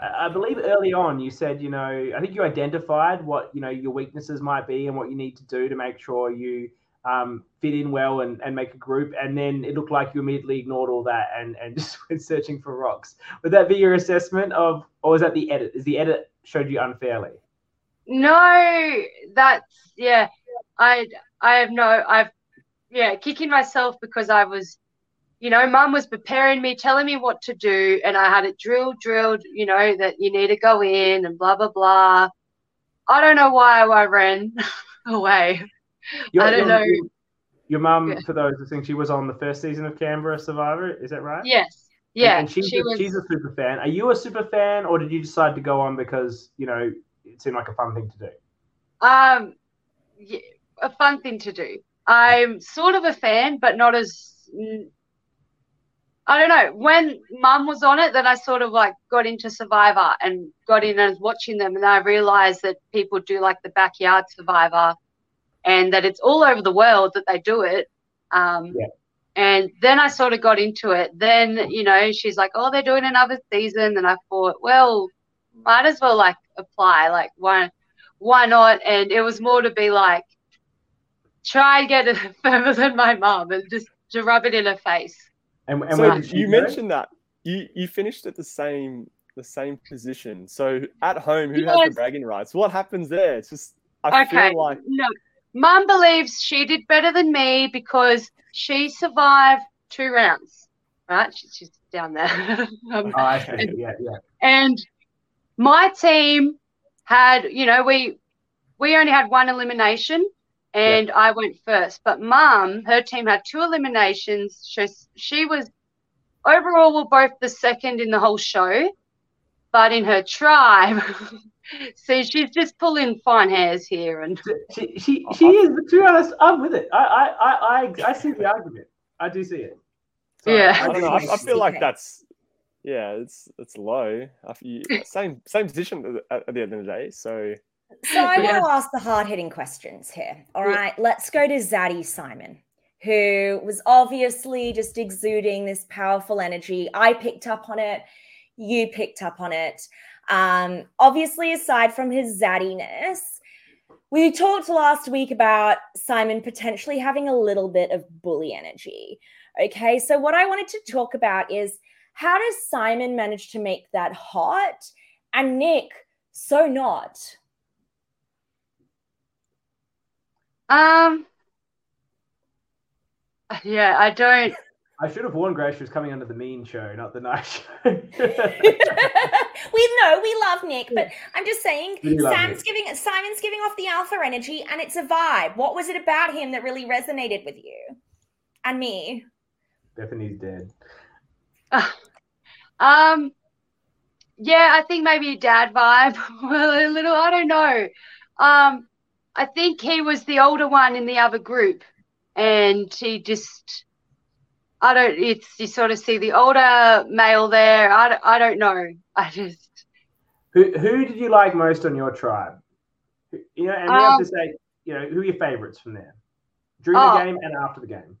I believe early on, you said, you know, I think you identified what, you know, your weaknesses might be and what you need to do to make sure you um, fit in well and, and make a group. And then it looked like you immediately ignored all that and, and just went searching for rocks. Would that be your assessment of, or was that the edit? Is the edit showed you unfairly? No, that's yeah. I I have no I've yeah, kicking myself because I was you know, mum was preparing me, telling me what to do, and I had it drilled, drilled, you know, that you need to go in and blah blah blah. I don't know why I ran away. Your, I don't your, know. Your, your mum, Yeah. for those listening, she was on the first season of Canberra Survivor. Is that right? Yes. Yeah. And, she's, she a, was she's a super fan. Are you a super fan, or did you decide to go on because you know it seemed like a fun thing to do? um yeah, a fun thing to do. I'm sort of a fan, but not as I don't know. When mum was on it, then I sort of like got into Survivor and got in and was watching them, and I realized that people do like the backyard Survivor, and that it's all over the world that they do it. Um, Yeah. And then I sort of got into it. Then you know she's like, "Oh, they're doing another season," and I thought, well, might as well like apply. Like why, why not? And it was more to be like, try and get it further than my mum and just to rub it in her face. And, and so where did she you mentioned that you you finished at the same the same position. So at home, who has the bragging rights? What happens there? It's just I okay. feel like No, mum believes she did better than me because she survived two rounds. Right? She, she's down there. um, Oh, I see. Yeah, yeah. and my team had, you know, we we only had one elimination, and I went first. But mum, her team had two eliminations. She she was overall we're both the second in the whole show, but in her tribe, see, she's just pulling fine hairs here, and She, she, she is. But to be honest, I'm with it. I, I, I, I, I see the argument. I do see it. Yeah. I don't know. I, I feel like that's yeah, it's it's low. I feel, same same position at, at the end of the day. So So I Yeah. want to ask the hard hitting questions here. All right, Yeah. let's go to Zaddy Simon, who was obviously just exuding this powerful energy. I picked up on it. You picked up on it. Um, obviously, aside from his zaddiness, we talked last week about Simon potentially having a little bit of bully energy. Okay, so what I wanted to talk about is how does Simon manage to make that hot and Nick so not? Um. Yeah, I don't. I should have warned Grace she was coming under the mean show, not the nice show. we know we love Nick, but I'm just saying Sam's Nick. giving Simon's giving off the alpha energy and it's a vibe. What was it about him that really resonated with you? And me. Bethany's dead. Um. Yeah, I think maybe a dad vibe. Well, a little. I don't know. Um. I think he was the older one in the other group, and he just. I don't. It's you sort of see the older male there. I, don't- I don't know. I just. Who who did you like most on your tribe? You know, and we have Um, to say, you know, who are your favorites from there? During Oh. the game and after the game.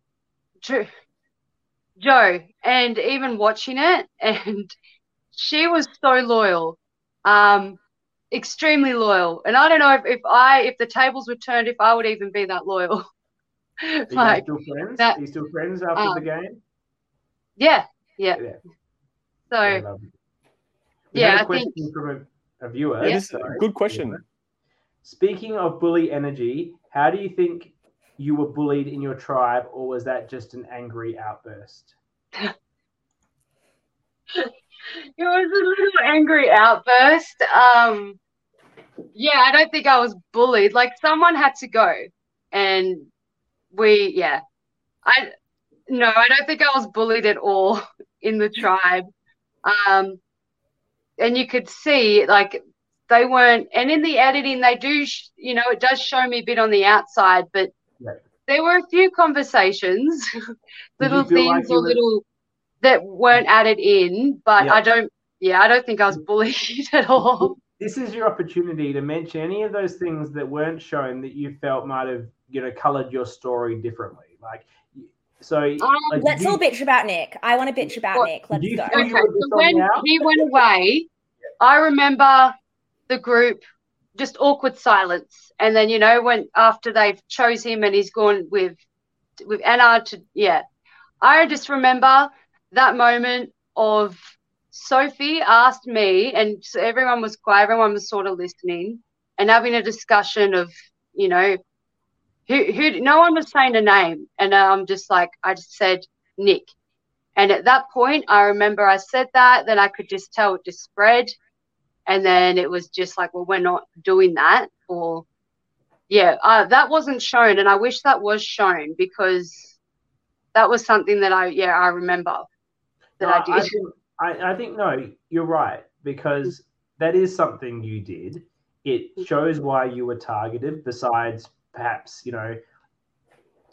True. Joe, and even watching it, and she was so loyal, um, extremely loyal. And I don't know if, if I, if the tables were turned, if I would even be that loyal. Are you like, still friends? that- are you still friends after um, the game? yeah, yeah. Yeah. So, Yeah, lovely. We yeah, had a I think- from a, a viewer. Yeah, this a sorry. good question. Speaking of bully energy, how do you think you were bullied in your tribe, or was that just an angry outburst? it was a little angry outburst. Um, yeah, I don't think I was bullied. Like someone had to go, and we, yeah, I no, I don't think I was bullied at all in the tribe. Um, and you could see like they weren't, and in the editing they do, sh- you know, it does show me a bit on the outside, but Yeah. there were a few conversations, little like things you or were- little that weren't added in, but Yeah. I don't. Yeah, I don't think I was bullied at all. This is your opportunity to mention any of those things that weren't shown that you felt might have, you know, colored your story differently. Like, so Um, like, Let's did all you- bitch about Nick. I want to bitch about What- Nick. Let's go. Okay, you were just so when the out? he went away, I remember the group just awkward silence, and then you know when after they've chose him and he's gone with with Anna to yeah, I just remember that moment of Sophie asked me, and so everyone was quiet, everyone was sort of listening and having a discussion of you know who who no one was saying a name, and I'm just like I just said Nick. And at that point, I remember I said that, then I could just tell it just spread. And then it was just like, well, we're not doing that. Or, yeah, uh, that wasn't shown. And I wish that was shown because that was something that I, yeah, I remember that No, I did. think, I, I think no, you're right because that is something you did. It shows why you were targeted. Besides, perhaps you know,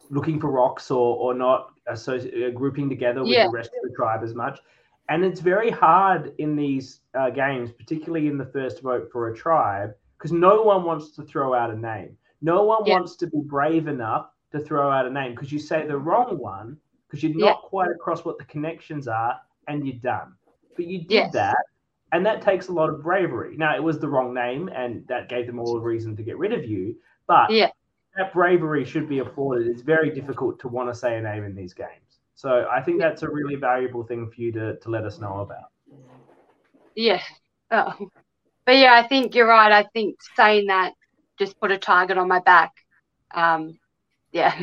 looking for rocks or or not associ- uh, grouping together with Yeah. the rest of the tribe as much. And it's very hard in these uh, games, particularly in the first vote for a tribe, because no one wants to throw out a name. No one Yeah. wants to be brave enough to throw out a name because you say the wrong one because you're Yeah. not quite across what the connections are and you're done. But you did Yes. that, and that takes a lot of bravery. Now, it was the wrong name, and that gave them all a reason to get rid of you. But Yeah. That bravery should be applauded. It's very difficult to want to say a name in these games. So I think that's a really valuable thing for you to, to let us know about. Yeah. Oh. But yeah, I think you're right. I think saying that just put a target on my back. Um, yeah.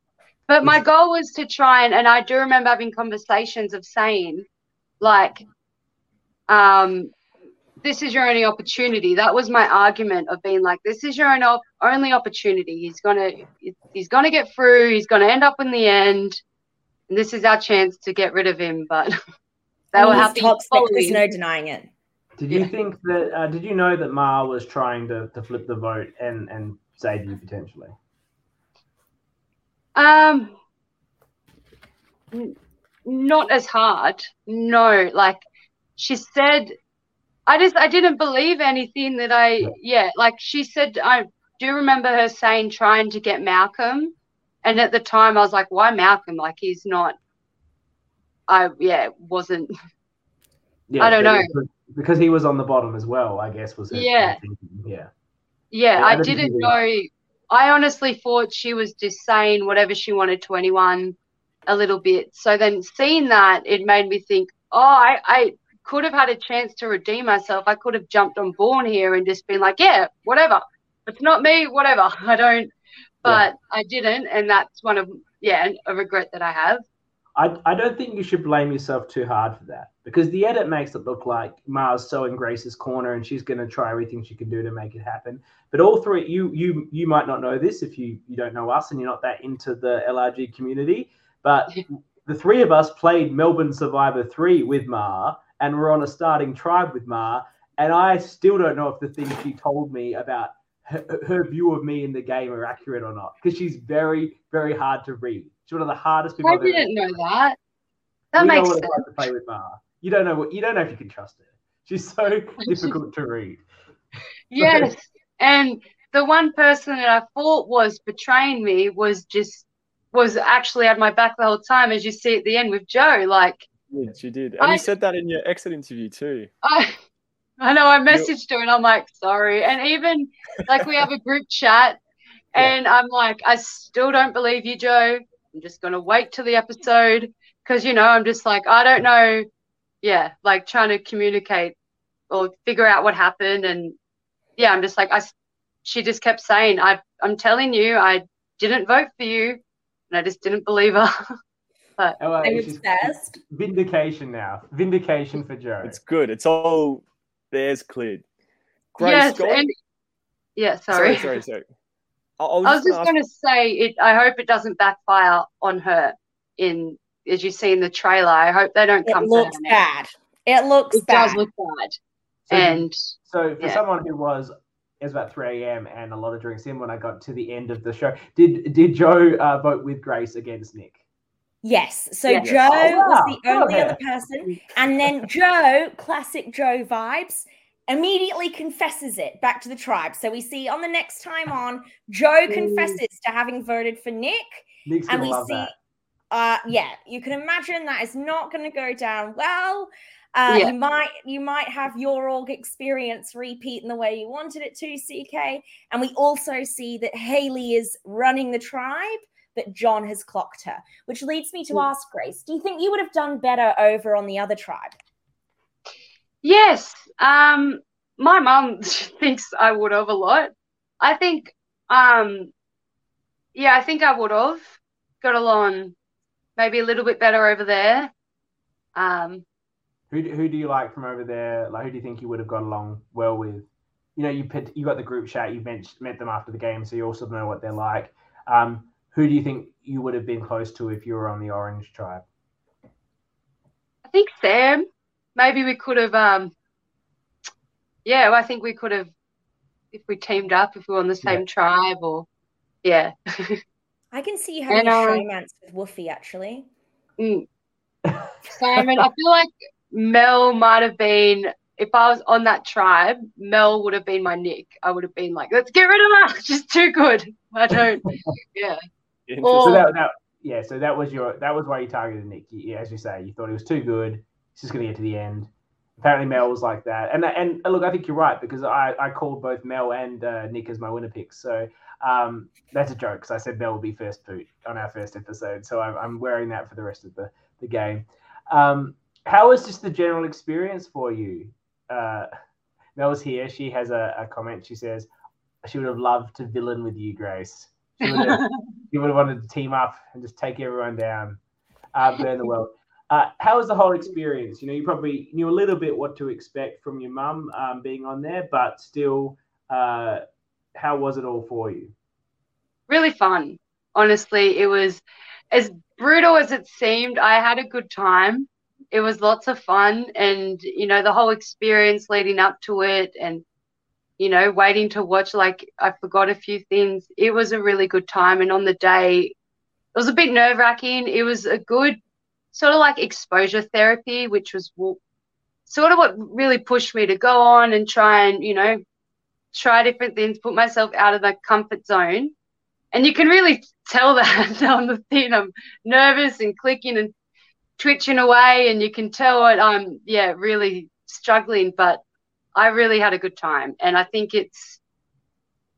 but my goal was to try and, and I do remember having conversations of saying, like, um, this is your only opportunity. That was my argument of being like, this is your own op- only opportunity. He's gonna, he's gonna get through. He's gonna end up in the end. And this is our chance to get rid of him. But they And were he's happy. toxic. There's no denying it. Did you Yeah. think that? Uh, did you know that Ma was trying to, to flip the vote and and save you potentially? Um, n- not as hard. No, like she said, I just I didn't believe anything that I Yeah. like she said I do remember her saying trying to get Malcolm and at the time I was like, why Malcolm? Like he's not I yeah, wasn't Yeah, I don't know. because- he was on the bottom as well, I guess was her Yeah. Yeah. yeah, Yeah, I I didn't know I honestly thought she was just saying whatever she wanted to anyone a little bit. So then seeing that it made me think, oh I, I could have had a chance to redeem myself. I could have jumped on board here and just been like, yeah, whatever. It's not me, whatever. I don't but I didn't, and that's one of yeah a regret that I have. I, I don't think you should blame yourself too hard for that because the edit makes it look like Ma's so in Grace's corner and she's going to try everything she can do to make it happen. But all three, you you you might not know this if you you don't know us and you're not that into the LRG community, but the three of us played Melbourne Survivor three with Ma and we're on a starting tribe with Ma, and I still don't know if the things she told me about her, her view of me in the game are accurate or not because she's very very hard to read. She's one of the hardest people I I've ever didn't know that. That we makes sense. like to play with Ma. You don't know what you don't know if you can trust her. She's so difficult to read. Yes, and the one person that I thought was betraying me was just was actually at my back the whole time, as you see at the end with Joe. Like Yeah, she did. And I- you said that in your exit interview too. I, I know I messaged her and I'm like, sorry. And even like we have a group chat, and I'm like, I still don't believe you, Joe. I'm just gonna wait till the episode because you know I'm just like I don't know. Yeah, like trying to communicate or figure out what happened, and yeah, I'm just like I. She just kept saying, "I, I'm telling you, I didn't vote for you, and I just didn't believe her." Oh, well, I'm she's- obsessed. Vindication now. Vindication for Joe. It's good. It's all there's cleared. Grace, yes, go on. and yeah, sorry, sorry. sorry, sorry. I, I was I was just just gonna say it. I hope it doesn't backfire on her in as you see in the trailer. I hope they don't It come looks for her. bad. It looks It bad. does look bad, So, and so for yeah. someone who was it was about 3 a.m. and a lot of drinks in when I got to the end of the show, did did Joe uh, vote with Grace against Nick? Yes. So Yes. Joe Oh, wow. was the only other person. And then Joe, classic Joe vibes, immediately confesses it back to the tribe. So we see on the next time on, Joe confesses to having voted for Nick. Nick's And we see, uh, yeah, you can imagine that is not going to go down well. Uh, Yeah. You might you might have your org experience repeat in the way you wanted it to, CK. And we also see that Haley is running the tribe, but John has clocked her, which leads me to Mm. ask Grace: Do you think you would have done better over on the other tribe? yes, um, my mum thinks I would have a lot. I think, um, yeah, I think I would have got along maybe a little bit better over there. Um, Who do, who do you like from over there? Like who do you think you would have got along well with? You know, you put, you got the group chat. You met met them after the game, so you also know what they're like. Um, who do you think you would have been close to if you were on the Orange tribe? I think Sam. Maybe we could have. Um, yeah, I think we could have if we teamed up, if we were on the Yeah. same tribe, or yeah. I can see you having And, a um, with Woofy, actually. Mm. Simon, I feel like Mel might have been. If I was on that tribe, Mel would have been my Nick. I would have been like, let's get rid of her. She's too good. I don't. Yeah. So that, that yeah, so that was your that was why you targeted Nick. You, as you say, you thought he was too good. He's just going to get to the end. Apparently, Mel was like that, and and look, I think you're right because I, I called both Mel and uh, Nick as my winner picks. So um, that's a joke because I said Mel will be first boot on our first episode. So I'm, I'm wearing that for the rest of the the game. Um, how was just the general experience for you? Uh, Mel's here. She has a, a comment. She says she would have loved to villain with you, Grace. She would have, you would have wanted to team up and just take everyone down, uh, burn the world. Uh, how was the whole experience? You know, you probably knew a little bit what to expect from your mum um, being on there, but still, uh, how was it all for you? really fun. Honestly, it was as brutal as it seemed. I had a good time. It was lots of fun, and you know the whole experience leading up to it, and you know waiting to watch. Like I forgot a few things. It was a really good time, and on the day, it was a bit nerve wracking. It was a good sort of like exposure therapy, which was sort of what really pushed me to go on and try and you know try different things, put myself out of my comfort zone. And you can really tell that on the thing. I'm nervous and clicking and twitching away, and you can tell it. I'm yeah really struggling, but I really had a good time, and I think it's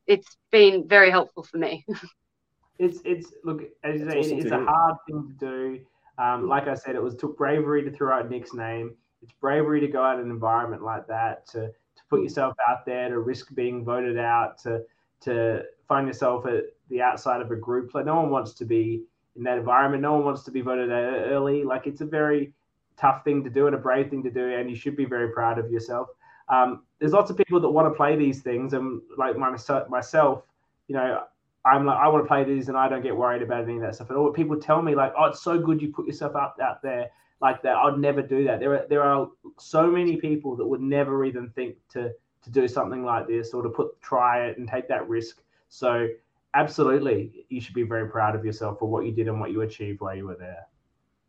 it's been very helpful for me. it's it's look as you say, awesome it's a hear. hard thing to do. Um, like I said, it was took bravery to throw out Nick's name. It's bravery to go out in an environment like that to to put yourself out there to risk being voted out to to find yourself at the outside of a group. Like no one wants to be in that environment. No one wants to be voted out early. Like it's a very tough thing to do and a brave thing to do, and you should be very proud of yourself. Um, there's lots of people that want to play these things, and like myself, myself, you know, I'm like, I want to play these, and I don't get worried about any of that stuff. And all people tell me, like, oh, it's so good you put yourself up out there like that. I'd never do that. There are there are so many people that would never even think to to do something like this or to put try it and take that risk. So absolutely, you should be very proud of yourself for what you did and what you achieved while you were there.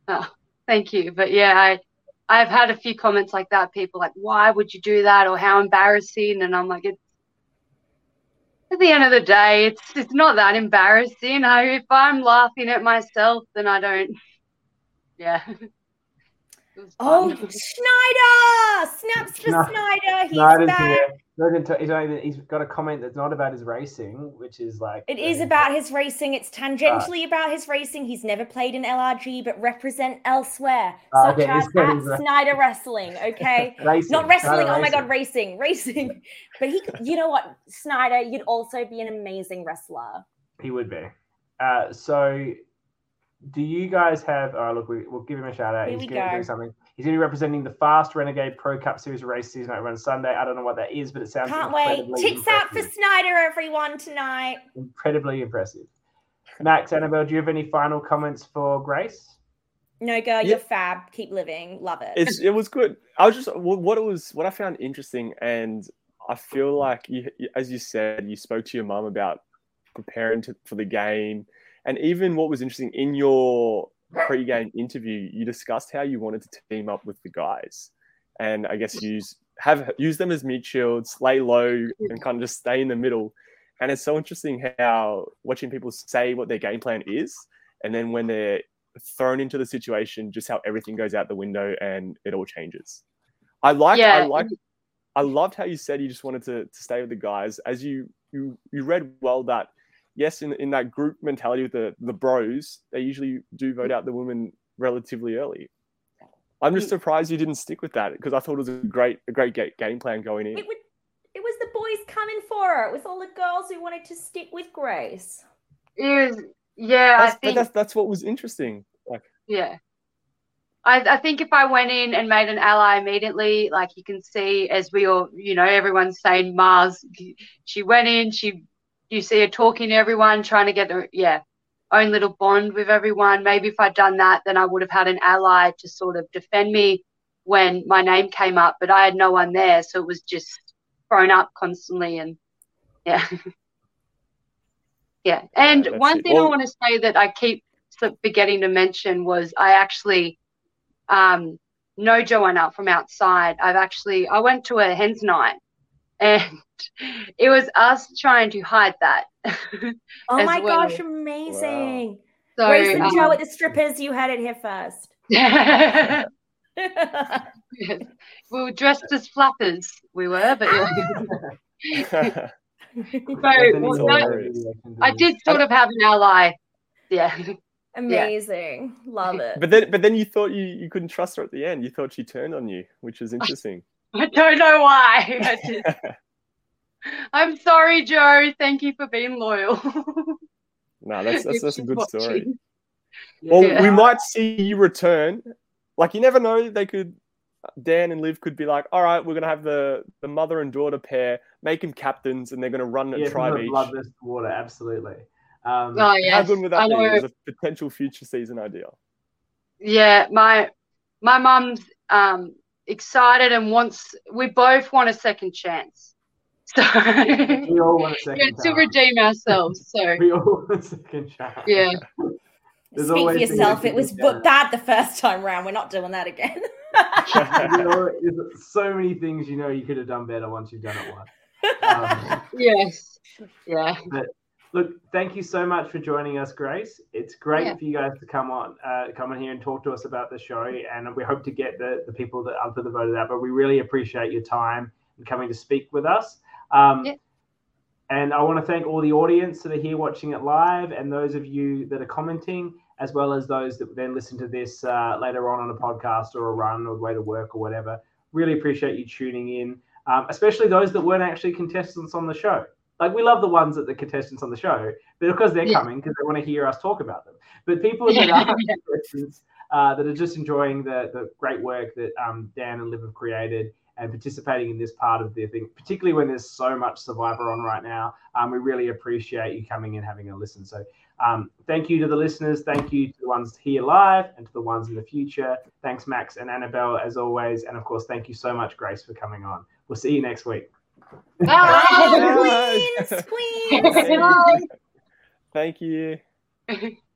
Oh, thank you. But yeah, I I've had a few comments like that. People like, why would you do that, or how embarrassing? And I'm like, it's at the end of the day, it's it's not that embarrassing. I, if I'm laughing at myself, then I don't. Yeah. It was Oh. Schneider! Snaps for Schne- Snyder. He's Schneider's back. here. Not even t- he's not even- he's got a comment that's not about his racing, which is like It is uh, about his racing. It's tangentially about his racing. He's never played in LRG, but represent elsewhere, Ah, such okay, as it's at his, uh, Snyder Wrestling. Okay, racing. not wrestling. Schneider Oh my god, racing, racing. But he, you know what, Snyder, you'd also be an amazing wrestler. He would be. Uh, so, do you guys have? Oh, look, we, we'll give him a shout out. Here He's we going to do something. He's going to be representing the Fast Renegade Pro Cup Series race season that runs Sunday. I don't know what that is, but it sounds Can't wait. incredibly Tits out for. Snyder, everyone, tonight. incredibly impressive. Max, Annabelle, do you have any final comments for Grace? No, girl, Yeah. you're fab. Keep living. Love it. it's it was good. I was just what it was what I found interesting, and I feel like you, you- as you said, you spoke to your mum about preparing to, for the game, and even what was interesting in your pre-game interview, you discussed how you wanted to team up with the guys, and I guess use have use them as mid shields, lay low, and kind of just stay in the middle. And it's so interesting how watching people say what their game plan is, and then when they're thrown into the situation, just how everything goes out the window and it all changes. I like, I like, I loved how you said you just wanted to, to stay with the guys. As you you you read well that yes, in in that group mentality with the the bros, they usually do vote out the women relatively early. I'm just surprised you didn't stick with that because I thought it was a great a great ga- game plan going in. It would. It was the boys coming for her. It was all the girls who wanted to stick with Grace. It was, yeah, That's, I think that's that's what was interesting. Like Yeah. I, I think if I went in and made an ally immediately, like you can see, as we all, you know, everyone's saying Mars, she went in, she, you see her talking to everyone, trying to get her, yeah, own little bond with everyone. Maybe if I'd done that, then I would have had an ally to sort of defend me when my name came up, but I had no one there. So it was just thrown up constantly. And yeah. yeah. And that's one thing I want to say that I keep forgetting to mention was I actually um, know Joanna from outside. I've actually I went to a hens night, and it was us trying to hide that. Oh my well. gosh, amazing. so Grace and um, Joe at the strippers, you had it here first. yes. we were dressed as flappers. We were, but yeah. so well, that- I did sort of have an ally. Yeah. amazing. Love it. but then but then you thought you, you couldn't trust her at the end. You thought she turned on you, which is interesting. I don't know why. I did. I'm sorry, Joe. Thank you for being loyal. no, that's that's, that's a she's good story. watching. Well, Yeah. we might see you return. Like you never know, they could Dan and Liv could be like, all right, we're gonna have the the mother and daughter pair, make them captains, and they're gonna run a yeah, tribe from the each. bloodless water, absolutely. Um, Oh, How yes. good would I that be know. as a potential future season idea? Yeah, my my mum's um excited and wants we both want a second chance. So we all want a yeah, second to chance. redeem ourselves. So We all want a second chance. yeah. There's Speak for yourself. It was can be bu- done. bad the first time round. We're not doing that again. you know, there's so many things you know you could have done better once you've done it once. Um, Yes. Yeah. Look, thank you so much for joining us, Grace. It's great Yeah. for you guys to come on, uh, come on here and talk to us about the show, and we hope to get the, the people that other that voted out. But we really appreciate your time and coming to speak with us. Um, Yeah. And I want to thank all the audience that are here watching it live, and those of you that are commenting, as well as those that then listen to this uh, later on on a podcast or a run or way to work or whatever. Really appreciate you tuning in, um, especially those that weren't actually contestants on the show. Like we love the ones that the contestants on the show, but because they're Yeah. coming because they want to hear us talk about them. But people that are contestants uh, that are just enjoying the the great work that um, Dan and Liv have created and participating in this part of the thing, particularly when there's so much Survivor on right now. Um, we really appreciate you coming and having a listen. So um, thank you to the listeners. Thank you to the ones here live and to the ones in the future. Thanks, Max and Annabelle, as always. And of course, thank you so much, Grace, for coming on. We'll see you next week. Bye. queens, queens. Thank you.